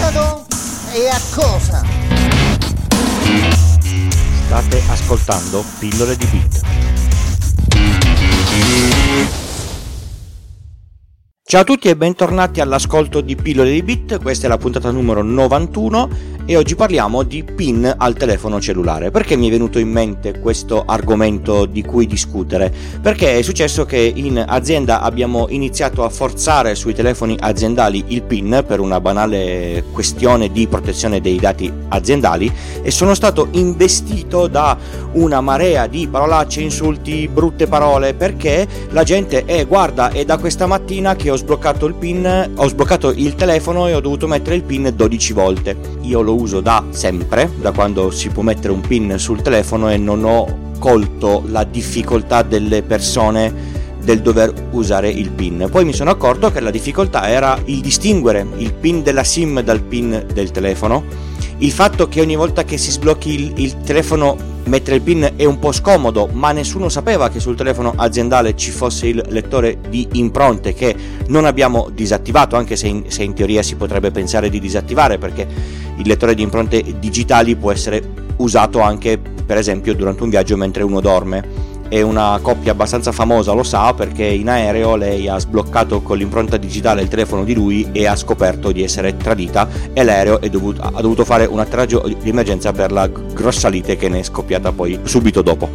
metodo e a cosa? State ascoltando Pillole di Bit. Ciao a tutti e bentornati all'ascolto di Pillole di Bit, questa è la puntata numero 91 e oggi parliamo di PIN al telefono cellulare. Perché mi è venuto in mente questo argomento di cui discutere? Perché è successo che in azienda abbiamo iniziato a forzare sui telefoni aziendali il PIN per una banale questione di protezione dei dati aziendali e sono stato investito da una marea di parolacce, insulti, brutte parole perché la gente è guarda è da questa mattina che ho sbloccato il PIN, ho sbloccato il telefono e ho dovuto mettere il PIN 12 volte. Io lo uso da sempre, da quando si può mettere un PIN sul telefono e non ho colto la difficoltà delle persone del dover usare il PIN. Poi mi sono accorto che la difficoltà era il distinguere il PIN della SIM dal PIN del telefono, il fatto che ogni volta che si sblocchi il, il telefono mettere il PIN è un po' scomodo, ma nessuno sapeva che sul telefono aziendale ci fosse il lettore di impronte che non abbiamo disattivato, anche se in, se in teoria si potrebbe pensare di disattivare perché il lettore di impronte digitali può essere usato anche per esempio durante un viaggio mentre uno dorme è una coppia abbastanza famosa, lo sa, perché in aereo lei ha sbloccato con l'impronta digitale il telefono di lui e ha scoperto di essere tradita e l'aereo dovuto, ha dovuto fare un atterraggio di emergenza per la grossa lite che ne è scoppiata poi subito dopo.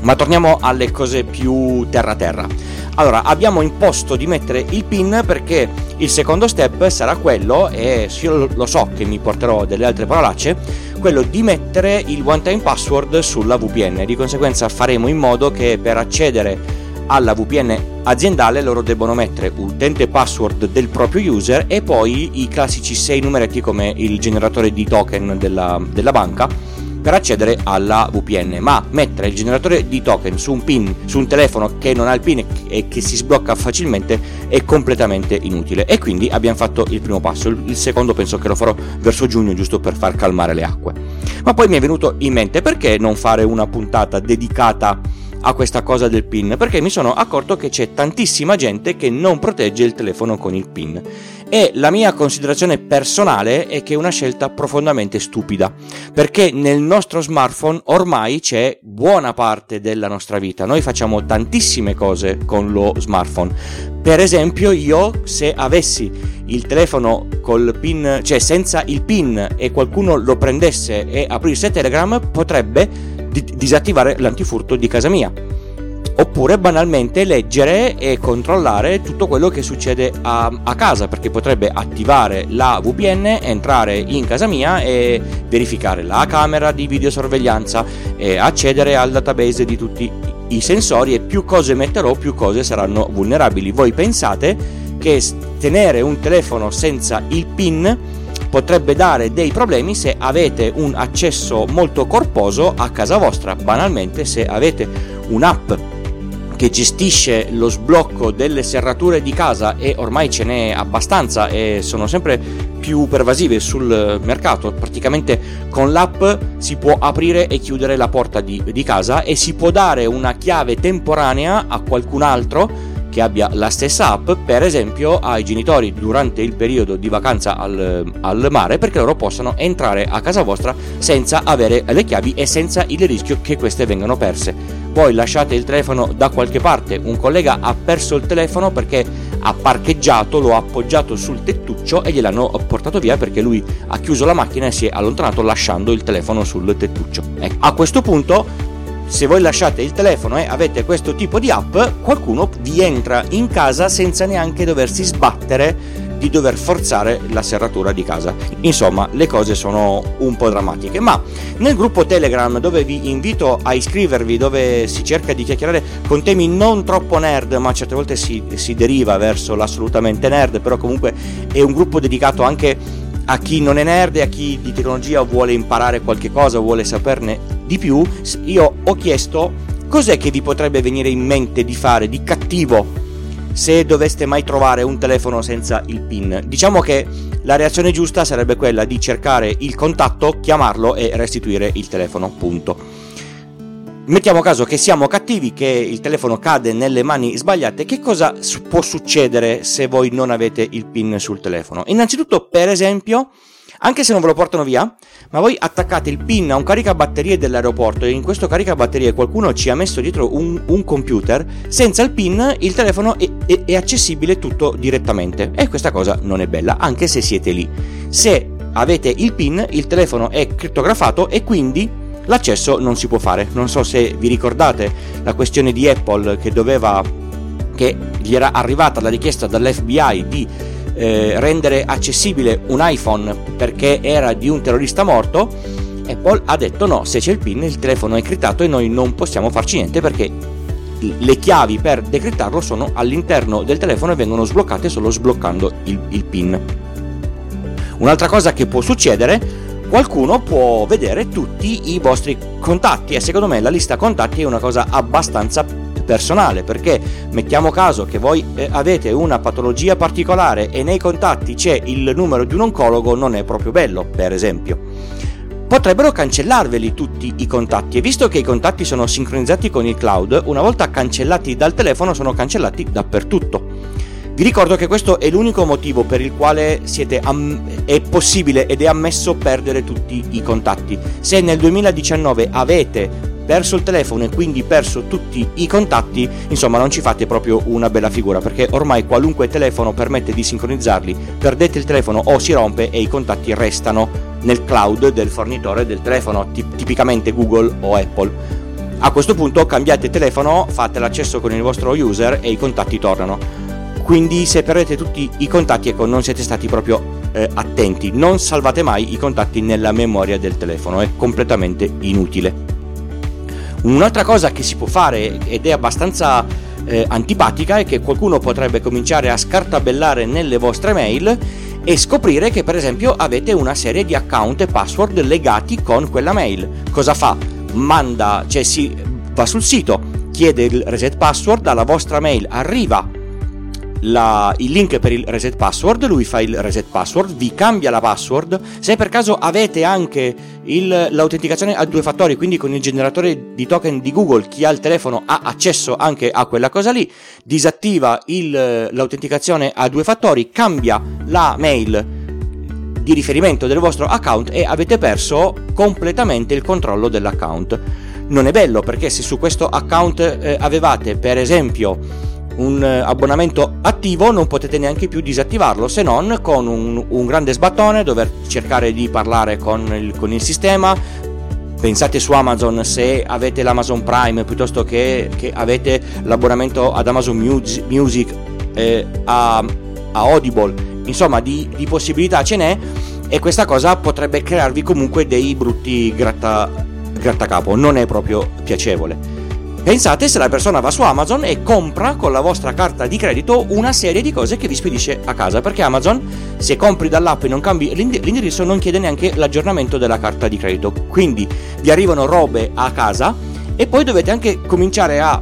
Ma torniamo alle cose più terra-terra. Allora, abbiamo imposto di mettere il PIN perché il secondo step sarà quello, e io lo so che mi porterò delle altre parolacce, quello di mettere il one time password sulla VPN. Di conseguenza faremo in modo che per accedere alla VPN aziendale loro debbono mettere utente password del proprio user e poi i classici 6 numeretti come il generatore di token della, della banca per accedere alla VPN, ma mettere il generatore di token su un PIN, su un telefono che non ha il PIN e che si sblocca facilmente è completamente inutile. E quindi abbiamo fatto il primo passo. Il secondo penso che lo farò verso giugno, giusto per far calmare le acque. Ma poi mi è venuto in mente perché non fare una puntata dedicata a questa cosa del PIN? Perché mi sono accorto che c'è tantissima gente che non protegge il telefono con il PIN e la mia considerazione personale è che è una scelta profondamente stupida, perché nel nostro smartphone ormai c'è buona parte della nostra vita, noi facciamo tantissime cose con lo smartphone. Per esempio io se avessi il telefono col pin, cioè senza il pin e qualcuno lo prendesse e aprisse Telegram, potrebbe disattivare l'antifurto di casa mia oppure banalmente leggere e controllare tutto quello che succede a, a, casa perché potrebbe attivare la VPN, entrare in casa mia e verificare la camera di videosorveglianza accedere al database di tutti i sensori e più cose metterò più cose saranno vulnerabili. Voi pensate che tenere un telefono senza il PIN potrebbe dare dei problemi se avete un accesso molto corposo a casa vostra. Banalmente se avete un'app che gestisce lo sblocco delle serrature di casa e ormai ce n'è abbastanza e sono sempre più pervasive sul mercato. Praticamente con l'app si può aprire e chiudere la porta di, di casa e si può dare una chiave temporanea a qualcun altro che abbia la stessa app, per esempio ai genitori durante il periodo di vacanza al, al, mare, perché loro possano entrare a casa vostra senza avere le chiavi e senza il rischio che queste vengano perse voi lasciate il telefono da qualche parte, un collega ha perso il telefono perché ha parcheggiato, lo ha appoggiato sul tettuccio e gliel'hanno portato via perché lui ha chiuso la macchina e si è allontanato lasciando il telefono sul tettuccio. Ecco. A questo punto se voi lasciate il telefono e avete questo tipo di app, qualcuno vi entra in casa senza neanche doversi sbattere di dover forzare la serratura di casa. Insomma, le cose sono un po' drammatiche, ma nel gruppo Telegram dove vi invito a iscrivervi, dove si cerca di chiacchierare con temi non troppo nerd, ma certe volte si, si deriva verso l'assolutamente nerd, però comunque è un gruppo dedicato anche a chi non è nerd e a chi di tecnologia vuole imparare qualche cosa, vuole saperne di più, io ho chiesto cos'è che vi potrebbe venire in mente di fare di cattivo se doveste mai trovare un telefono senza il PIN. Diciamo che la reazione giusta sarebbe quella di cercare il contatto, chiamarlo e restituire il telefono, punto. Mettiamo caso che siamo cattivi, che il telefono cade nelle mani sbagliate, che cosa può succedere se voi non avete il PIN sul telefono? Innanzitutto, per esempio, anche se non ve lo portano via, ma voi attaccate il pin a un caricabatterie dell'aeroporto e in questo caricabatterie qualcuno ci ha messo dietro un, un computer, senza il pin il telefono è, è, è accessibile tutto direttamente e questa cosa non è bella, anche se siete lì. Se avete il pin, il telefono è crittografato e quindi l'accesso non si può fare. Non so se vi ricordate la questione di Apple che doveva che gli era arrivata la richiesta dall'FBI di eh, rendere accessibile un iPhone perché era di un terrorista morto, Apple ha detto no, se c'è il PIN il telefono è criptato e noi non possiamo farci niente perché le chiavi per decriptarlo sono all'interno del telefono e vengono sbloccate solo sbloccando il, il PIN. Un'altra cosa che può succedere, qualcuno può vedere tutti i vostri contatti e secondo me la lista contatti è una cosa abbastanza personale, perché mettiamo caso che voi eh, avete una patologia particolare e nei contatti c'è il numero di un oncologo, non è proprio bello, per esempio. Potrebbero cancellarveli tutti i contatti e visto che i contatti sono sincronizzati con il cloud, una volta cancellati dal telefono sono cancellati dappertutto. Vi ricordo che questo è l'unico motivo per il quale am- è possibile ed è ammesso perdere tutti i contatti. Se nel 2019 avete perso il telefono e quindi perso tutti i contatti, insomma non ci fate proprio una bella figura perché ormai qualunque telefono permette di sincronizzarli, perdete il telefono o si rompe e i contatti restano nel cloud del fornitore del telefono, tipicamente Google o Apple. A questo punto cambiate telefono, fate l'accesso con il vostro user e i contatti tornano. Quindi se perdete tutti i contatti, ecco, non siete stati proprio eh, attenti. Non salvate mai i contatti nella memoria del telefono, è completamente inutile. Un'altra cosa che si può fare ed è abbastanza eh, antipatica è che qualcuno potrebbe cominciare a scartabellare nelle vostre mail e scoprire che per esempio avete una serie di account e password legati con quella mail. Cosa fa? Manda, cioè si va sul sito, chiede il reset password alla vostra mail, arriva la, il link per il reset password, lui fa il reset password, vi cambia la password, se per caso avete anche il, l'autenticazione a due fattori, quindi con il generatore di token di Google, chi ha il telefono ha accesso anche a quella cosa lì, disattiva il, l'autenticazione a due fattori, cambia la mail di riferimento del vostro account e avete perso completamente il controllo dell'account. Non è bello perché se su questo account eh, avevate per esempio un eh, abbonamento attivo non potete neanche più disattivarlo se non con un, un grande sbattone dover cercare di parlare con il, con il, sistema. Pensate su Amazon se avete l'Amazon Prime piuttosto che, che avete l'abbonamento ad Amazon Music eh, a, a, Audible. Insomma di, di possibilità ce n'è e questa cosa potrebbe crearvi comunque dei brutti gratta, grattacapo. Non è proprio piacevole Pensate se la persona va su Amazon e compra con la vostra carta di credito una serie di cose che vi spedisce a casa, perché Amazon se compri dall'app e non cambi l'indirizzo non chiede neanche l'aggiornamento della carta di credito. Quindi vi arrivano robe a casa e poi dovete anche cominciare a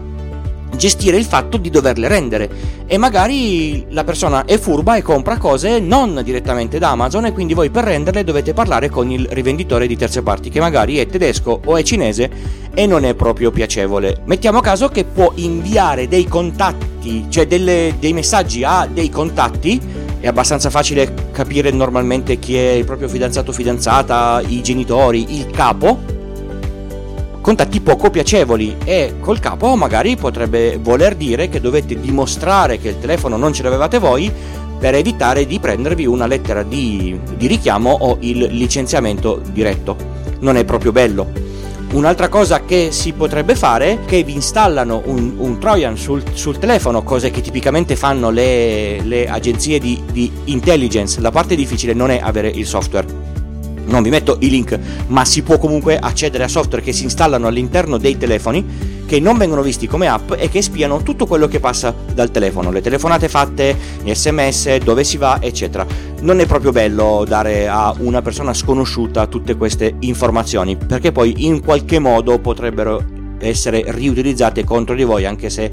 gestire il fatto di doverle rendere e magari la persona è furba e compra cose non direttamente da Amazon e quindi voi per renderle dovete parlare con il rivenditore di terze parti che magari è tedesco o è cinese e non è proprio piacevole. Mettiamo caso che può inviare dei contatti, cioè delle, dei messaggi a dei contatti è abbastanza facile capire normalmente chi è il proprio fidanzato o fidanzata, i genitori, il capo contatti poco piacevoli e col capo magari potrebbe voler dire che dovete dimostrare che il telefono non ce l'avevate voi per evitare di prendervi una lettera di, di richiamo o il licenziamento diretto. Non è proprio bello. Un'altra cosa che si potrebbe fare è che vi installano un, un Trojan sul, sul, telefono, cose che tipicamente fanno le, le agenzie di, di intelligence. La parte difficile non è avere il software non vi metto i link, ma si può comunque accedere a software che si installano all'interno dei telefoni che non vengono visti come app e che spiano tutto quello che passa dal telefono, le telefonate fatte, gli sms, dove si va, eccetera. Non è proprio bello dare a una persona sconosciuta tutte queste informazioni, perché poi in qualche modo potrebbero essere riutilizzate contro di voi, anche se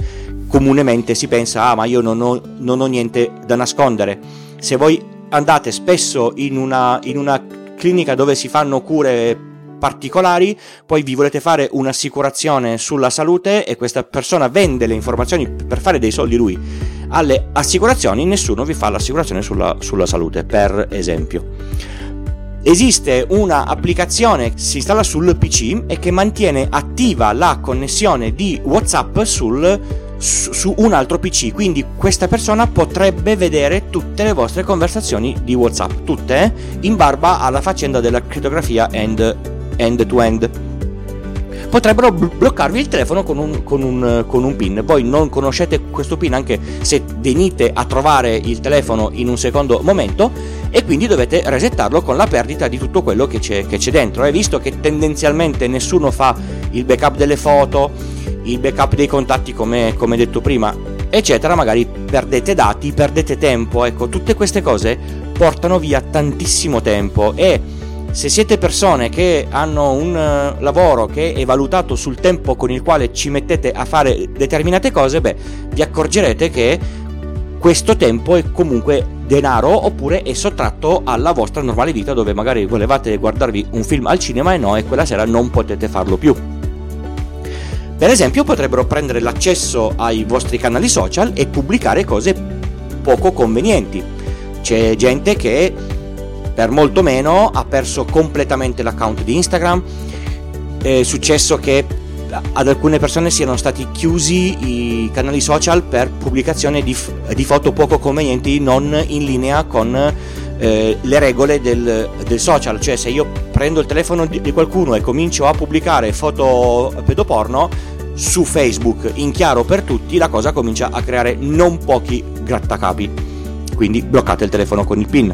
comunemente si pensa, ah ma io non ho, non ho niente da nascondere. Se voi andate spesso in una, in una clinica dove si fanno cure particolari, poi vi volete fare un'assicurazione sulla salute e questa persona vende le informazioni per fare dei soldi lui alle assicurazioni, nessuno vi fa l'assicurazione sulla, sulla salute, per esempio. Esiste un'applicazione che si installa sul PC e che mantiene attiva la connessione di WhatsApp sul, su, su, un altro PC, quindi questa persona potrebbe vedere tutte le vostre conversazioni di WhatsApp, tutte eh, in barba alla faccenda della crittografia end, end to end potrebbero bloccarvi il telefono con un, con, un, con un, pin. Voi non conoscete questo pin anche se venite a trovare il telefono in un secondo momento e quindi dovete resettarlo con la perdita di tutto quello che c'è, che c'è dentro. E visto che tendenzialmente nessuno fa il backup delle foto, il backup dei contatti come, come detto prima, eccetera, magari perdete dati, perdete tempo. Ecco, tutte queste cose portano via tantissimo tempo e se siete persone che hanno un uh, lavoro che è valutato sul tempo con il quale ci mettete a fare determinate cose, beh, vi accorgerete che questo tempo è comunque denaro oppure è sottratto alla vostra normale vita dove magari volevate guardarvi un film al cinema e no e quella sera non potete farlo più. Per esempio potrebbero prendere l'accesso ai vostri canali social e pubblicare cose poco convenienti. C'è gente che per molto meno ha perso completamente l'account di Instagram. È successo che ad alcune persone siano stati chiusi i canali social per pubblicazione di, di foto poco convenienti, non in linea con eh, le regole del, del, social. Cioè, se io prendo il telefono di, qualcuno e comincio a pubblicare foto pedoporno su Facebook in chiaro per tutti, la cosa comincia a creare non pochi grattacapi. Quindi bloccate il telefono con il PIN.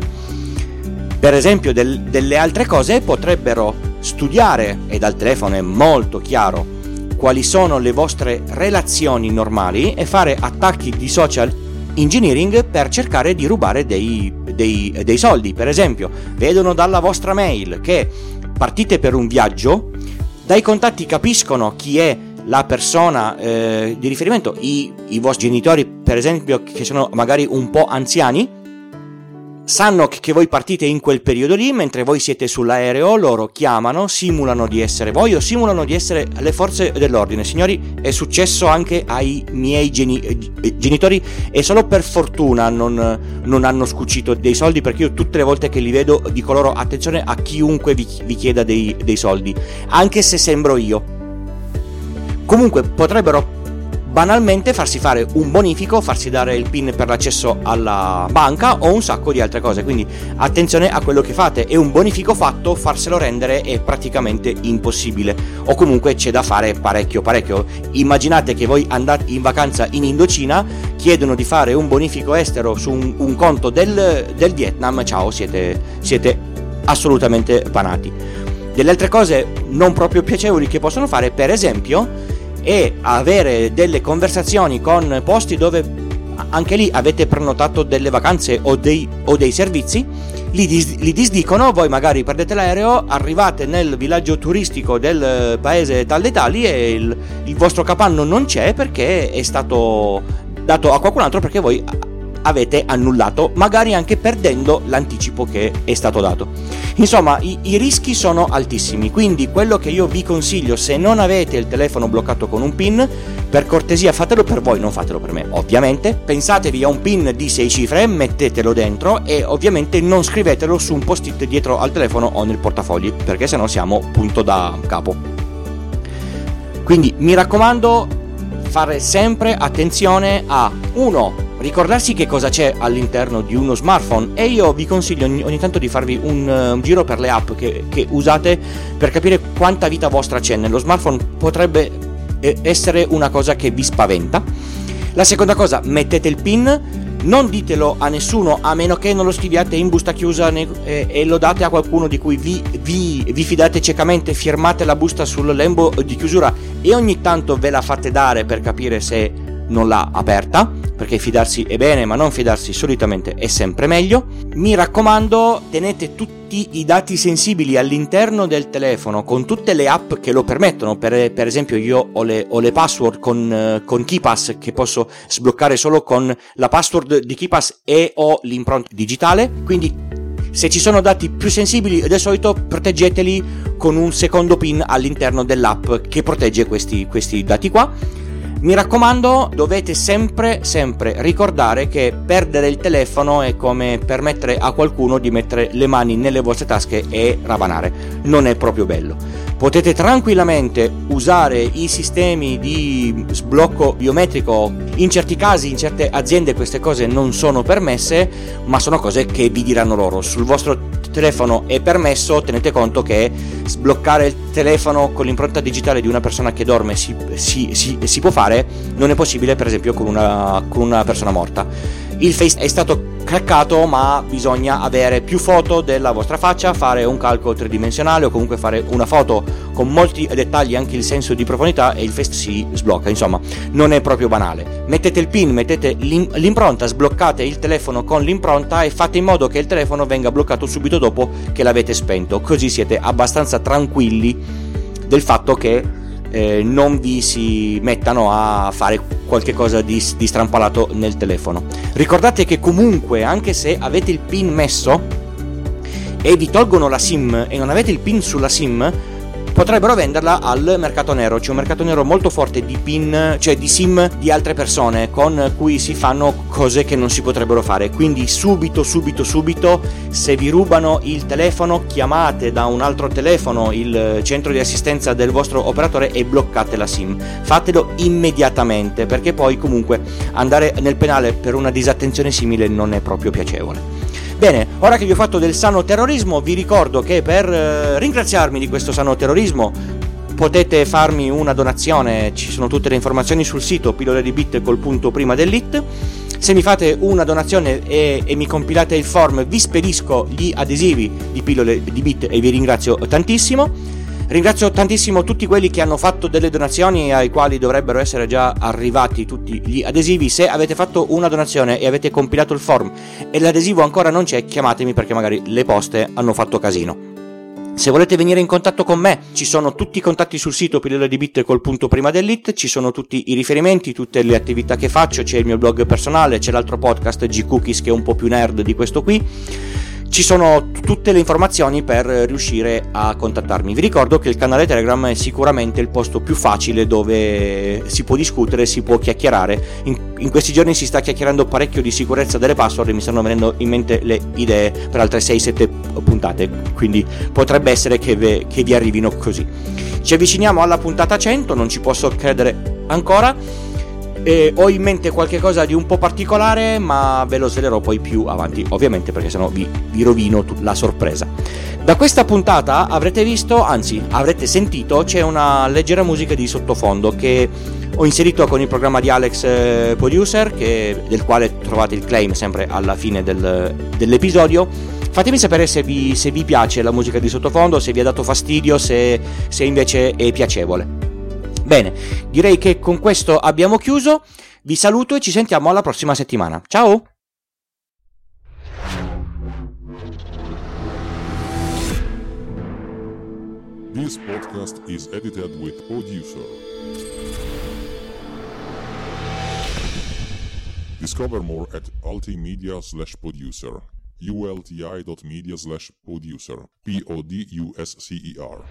Per esempio del, delle altre cose potrebbero studiare, e dal telefono è molto chiaro, quali sono le vostre relazioni normali e fare attacchi di social engineering per cercare di rubare dei, dei, dei soldi. Per esempio, vedono dalla vostra mail che partite per un viaggio, dai contatti capiscono chi è la persona eh, di riferimento, i, i vostri genitori per esempio che sono magari un po' anziani, sanno che voi partite in quel periodo lì, mentre voi siete sull'aereo, loro chiamano, simulano di essere voi o simulano di essere le forze dell'ordine. Signori, è successo anche ai miei geni- eh, genitori e solo per fortuna non, non, hanno scucito dei soldi perché io tutte le volte che li vedo dico loro attenzione a chiunque vi, vi chieda dei, dei soldi, anche se sembro io. Comunque potrebbero banalmente farsi fare un bonifico, farsi dare il PIN per l'accesso alla banca o un sacco di altre cose. Quindi attenzione a quello che fate. E un bonifico fatto, farselo rendere è praticamente impossibile. O comunque c'è da fare parecchio, parecchio. Immaginate che voi andate in vacanza in Indocina, chiedono di fare un bonifico estero su un, un conto del, del, Vietnam. Ciao, siete, siete assolutamente panati. Delle altre cose non proprio piacevoli che possono fare, per esempio e avere delle conversazioni con posti dove anche lì avete prenotato delle vacanze o dei, o dei servizi, li, dis, li, disdicono, voi magari perdete l'aereo, arrivate nel villaggio turistico del paese tal dei tali e il, il vostro capanno non c'è perché è stato dato a qualcun altro perché voi avete annullato, magari anche perdendo l'anticipo che è stato dato. Insomma, i, i, rischi sono altissimi, quindi quello che io vi consiglio, se non avete il telefono bloccato con un PIN, per cortesia fatelo per voi, non fatelo per me, ovviamente. Pensatevi a un PIN di 6 cifre, mettetelo dentro e ovviamente non scrivetelo su un post-it dietro al telefono o nel portafogli, perché sennò siamo punto da capo. Quindi mi raccomando, fare sempre attenzione a 1 ricordarsi che cosa c'è all'interno di uno smartphone e io vi consiglio ogni, ogni tanto di farvi un, uh, un, giro per le app che, che, usate per capire quanta vita vostra c'è. Nello smartphone potrebbe eh, essere una cosa che vi spaventa. La seconda cosa mettete il pin non ditelo a nessuno a meno che non lo scriviate in busta chiusa ne- e-, e, lo date a qualcuno di cui vi, vi, vi fidate ciecamente firmate la busta sul lembo di chiusura e ogni tanto ve la fate dare per capire se non l'ha aperta, perché fidarsi è bene, ma non fidarsi solitamente è sempre meglio. Mi raccomando, tenete tutti i dati sensibili all'interno del telefono con tutte le app che lo permettono. Per, per esempio, io ho le, ho le password con, con KeePass che posso sbloccare solo con la password di KeePass e ho l'impronta digitale. Quindi Se ci sono dati più sensibili del solito, proteggeteli con un secondo pin all'interno dell'app che protegge questi, questi dati qua. Mi raccomando, dovete sempre, sempre ricordare che perdere il telefono è come permettere a qualcuno di mettere le mani nelle vostre tasche e ravanare. Non è proprio bello. Potete tranquillamente usare i sistemi di sblocco biometrico. In certi casi, in certe aziende, queste cose non sono permesse, ma sono cose che vi diranno loro. Sul vostro telefono è permesso, tenete conto che sbloccare il telefono con l'impronta digitale di una persona che dorme si, si, si, si può fare, non è possibile per esempio con una, con una persona morta. Il face è stato craccato ma bisogna avere più foto della vostra faccia, fare un calcolo tridimensionale o comunque fare una foto con molti dettagli anche il senso di profondità e il face si sblocca, insomma non è proprio banale. Mettete il pin, mettete l'impronta, sbloccate il telefono con l'impronta e fate in modo che il telefono venga bloccato subito dopo che l'avete spento, così siete abbastanza tranquilli del fatto che eh, non vi si mettano a fare qualche cosa di, di strampalato nel telefono. Ricordate che comunque, anche se avete il pin messo e vi tolgono la SIM e non avete il pin sulla SIM, potrebbero venderla al mercato nero. C'è un mercato nero molto forte di pin, cioè di sim di altre persone con cui si fanno cose che non si potrebbero fare. Quindi subito, subito, subito, se vi rubano il telefono, chiamate da un altro telefono il centro di assistenza del vostro operatore e bloccate la sim. Fatelo immediatamente perché poi comunque andare nel penale per una disattenzione simile non è proprio piacevole. Bene, ora che vi ho fatto del sano terrorismo, vi ricordo che per eh, ringraziarmi di questo sano terrorismo potete farmi una donazione, ci sono tutte le informazioni sul sito pillole di bit col punto prima dell'it. Se mi fate una donazione e, e, mi compilate il form, vi spedisco gli adesivi di pillole di bit e vi ringrazio tantissimo. Ringrazio tantissimo tutti quelli che hanno fatto delle donazioni ai quali dovrebbero essere già arrivati tutti gli adesivi. Se avete fatto una donazione e avete compilato il form e l'adesivo ancora non c'è, chiamatemi perché magari le poste hanno fatto casino. Se volete venire in contatto con me, ci sono tutti i contatti sul sito pillole di bit col punto prima dell'it, ci sono tutti i riferimenti, tutte le attività che faccio, c'è il mio blog personale, c'è l'altro podcast G Cookies che è un po' più nerd di questo qui ci sono tutte le informazioni per riuscire a contattarmi. Vi ricordo che il canale Telegram è sicuramente il posto più facile dove si può discutere, si può chiacchierare. In, in questi giorni si sta chiacchierando parecchio di sicurezza delle password e mi stanno venendo in mente le idee per altre 6-7 puntate, quindi potrebbe essere che, ve, che vi arrivino così. Ci avviciniamo alla puntata 100, non ci posso credere ancora eh, ho in mente qualche cosa di un po' particolare, ma ve lo svelerò poi più avanti, ovviamente, perché sennò vi, vi rovino la sorpresa. Da questa puntata avrete visto, anzi avrete sentito, c'è una leggera musica di sottofondo che ho inserito con il programma di Alex eh, Producer, che, del quale trovate il claim sempre alla fine del, dell'episodio. Fatemi sapere se vi, se vi, piace la musica di sottofondo, se vi ha dato fastidio, se, se invece è piacevole. Bene, direi che con questo abbiamo chiuso. Vi saluto e ci sentiamo alla prossima settimana. Ciao! This podcast is edited with producer. Discover more at ultimedia slash producer. ulti.media slash producer. P-O-D-U-S-C-E-R.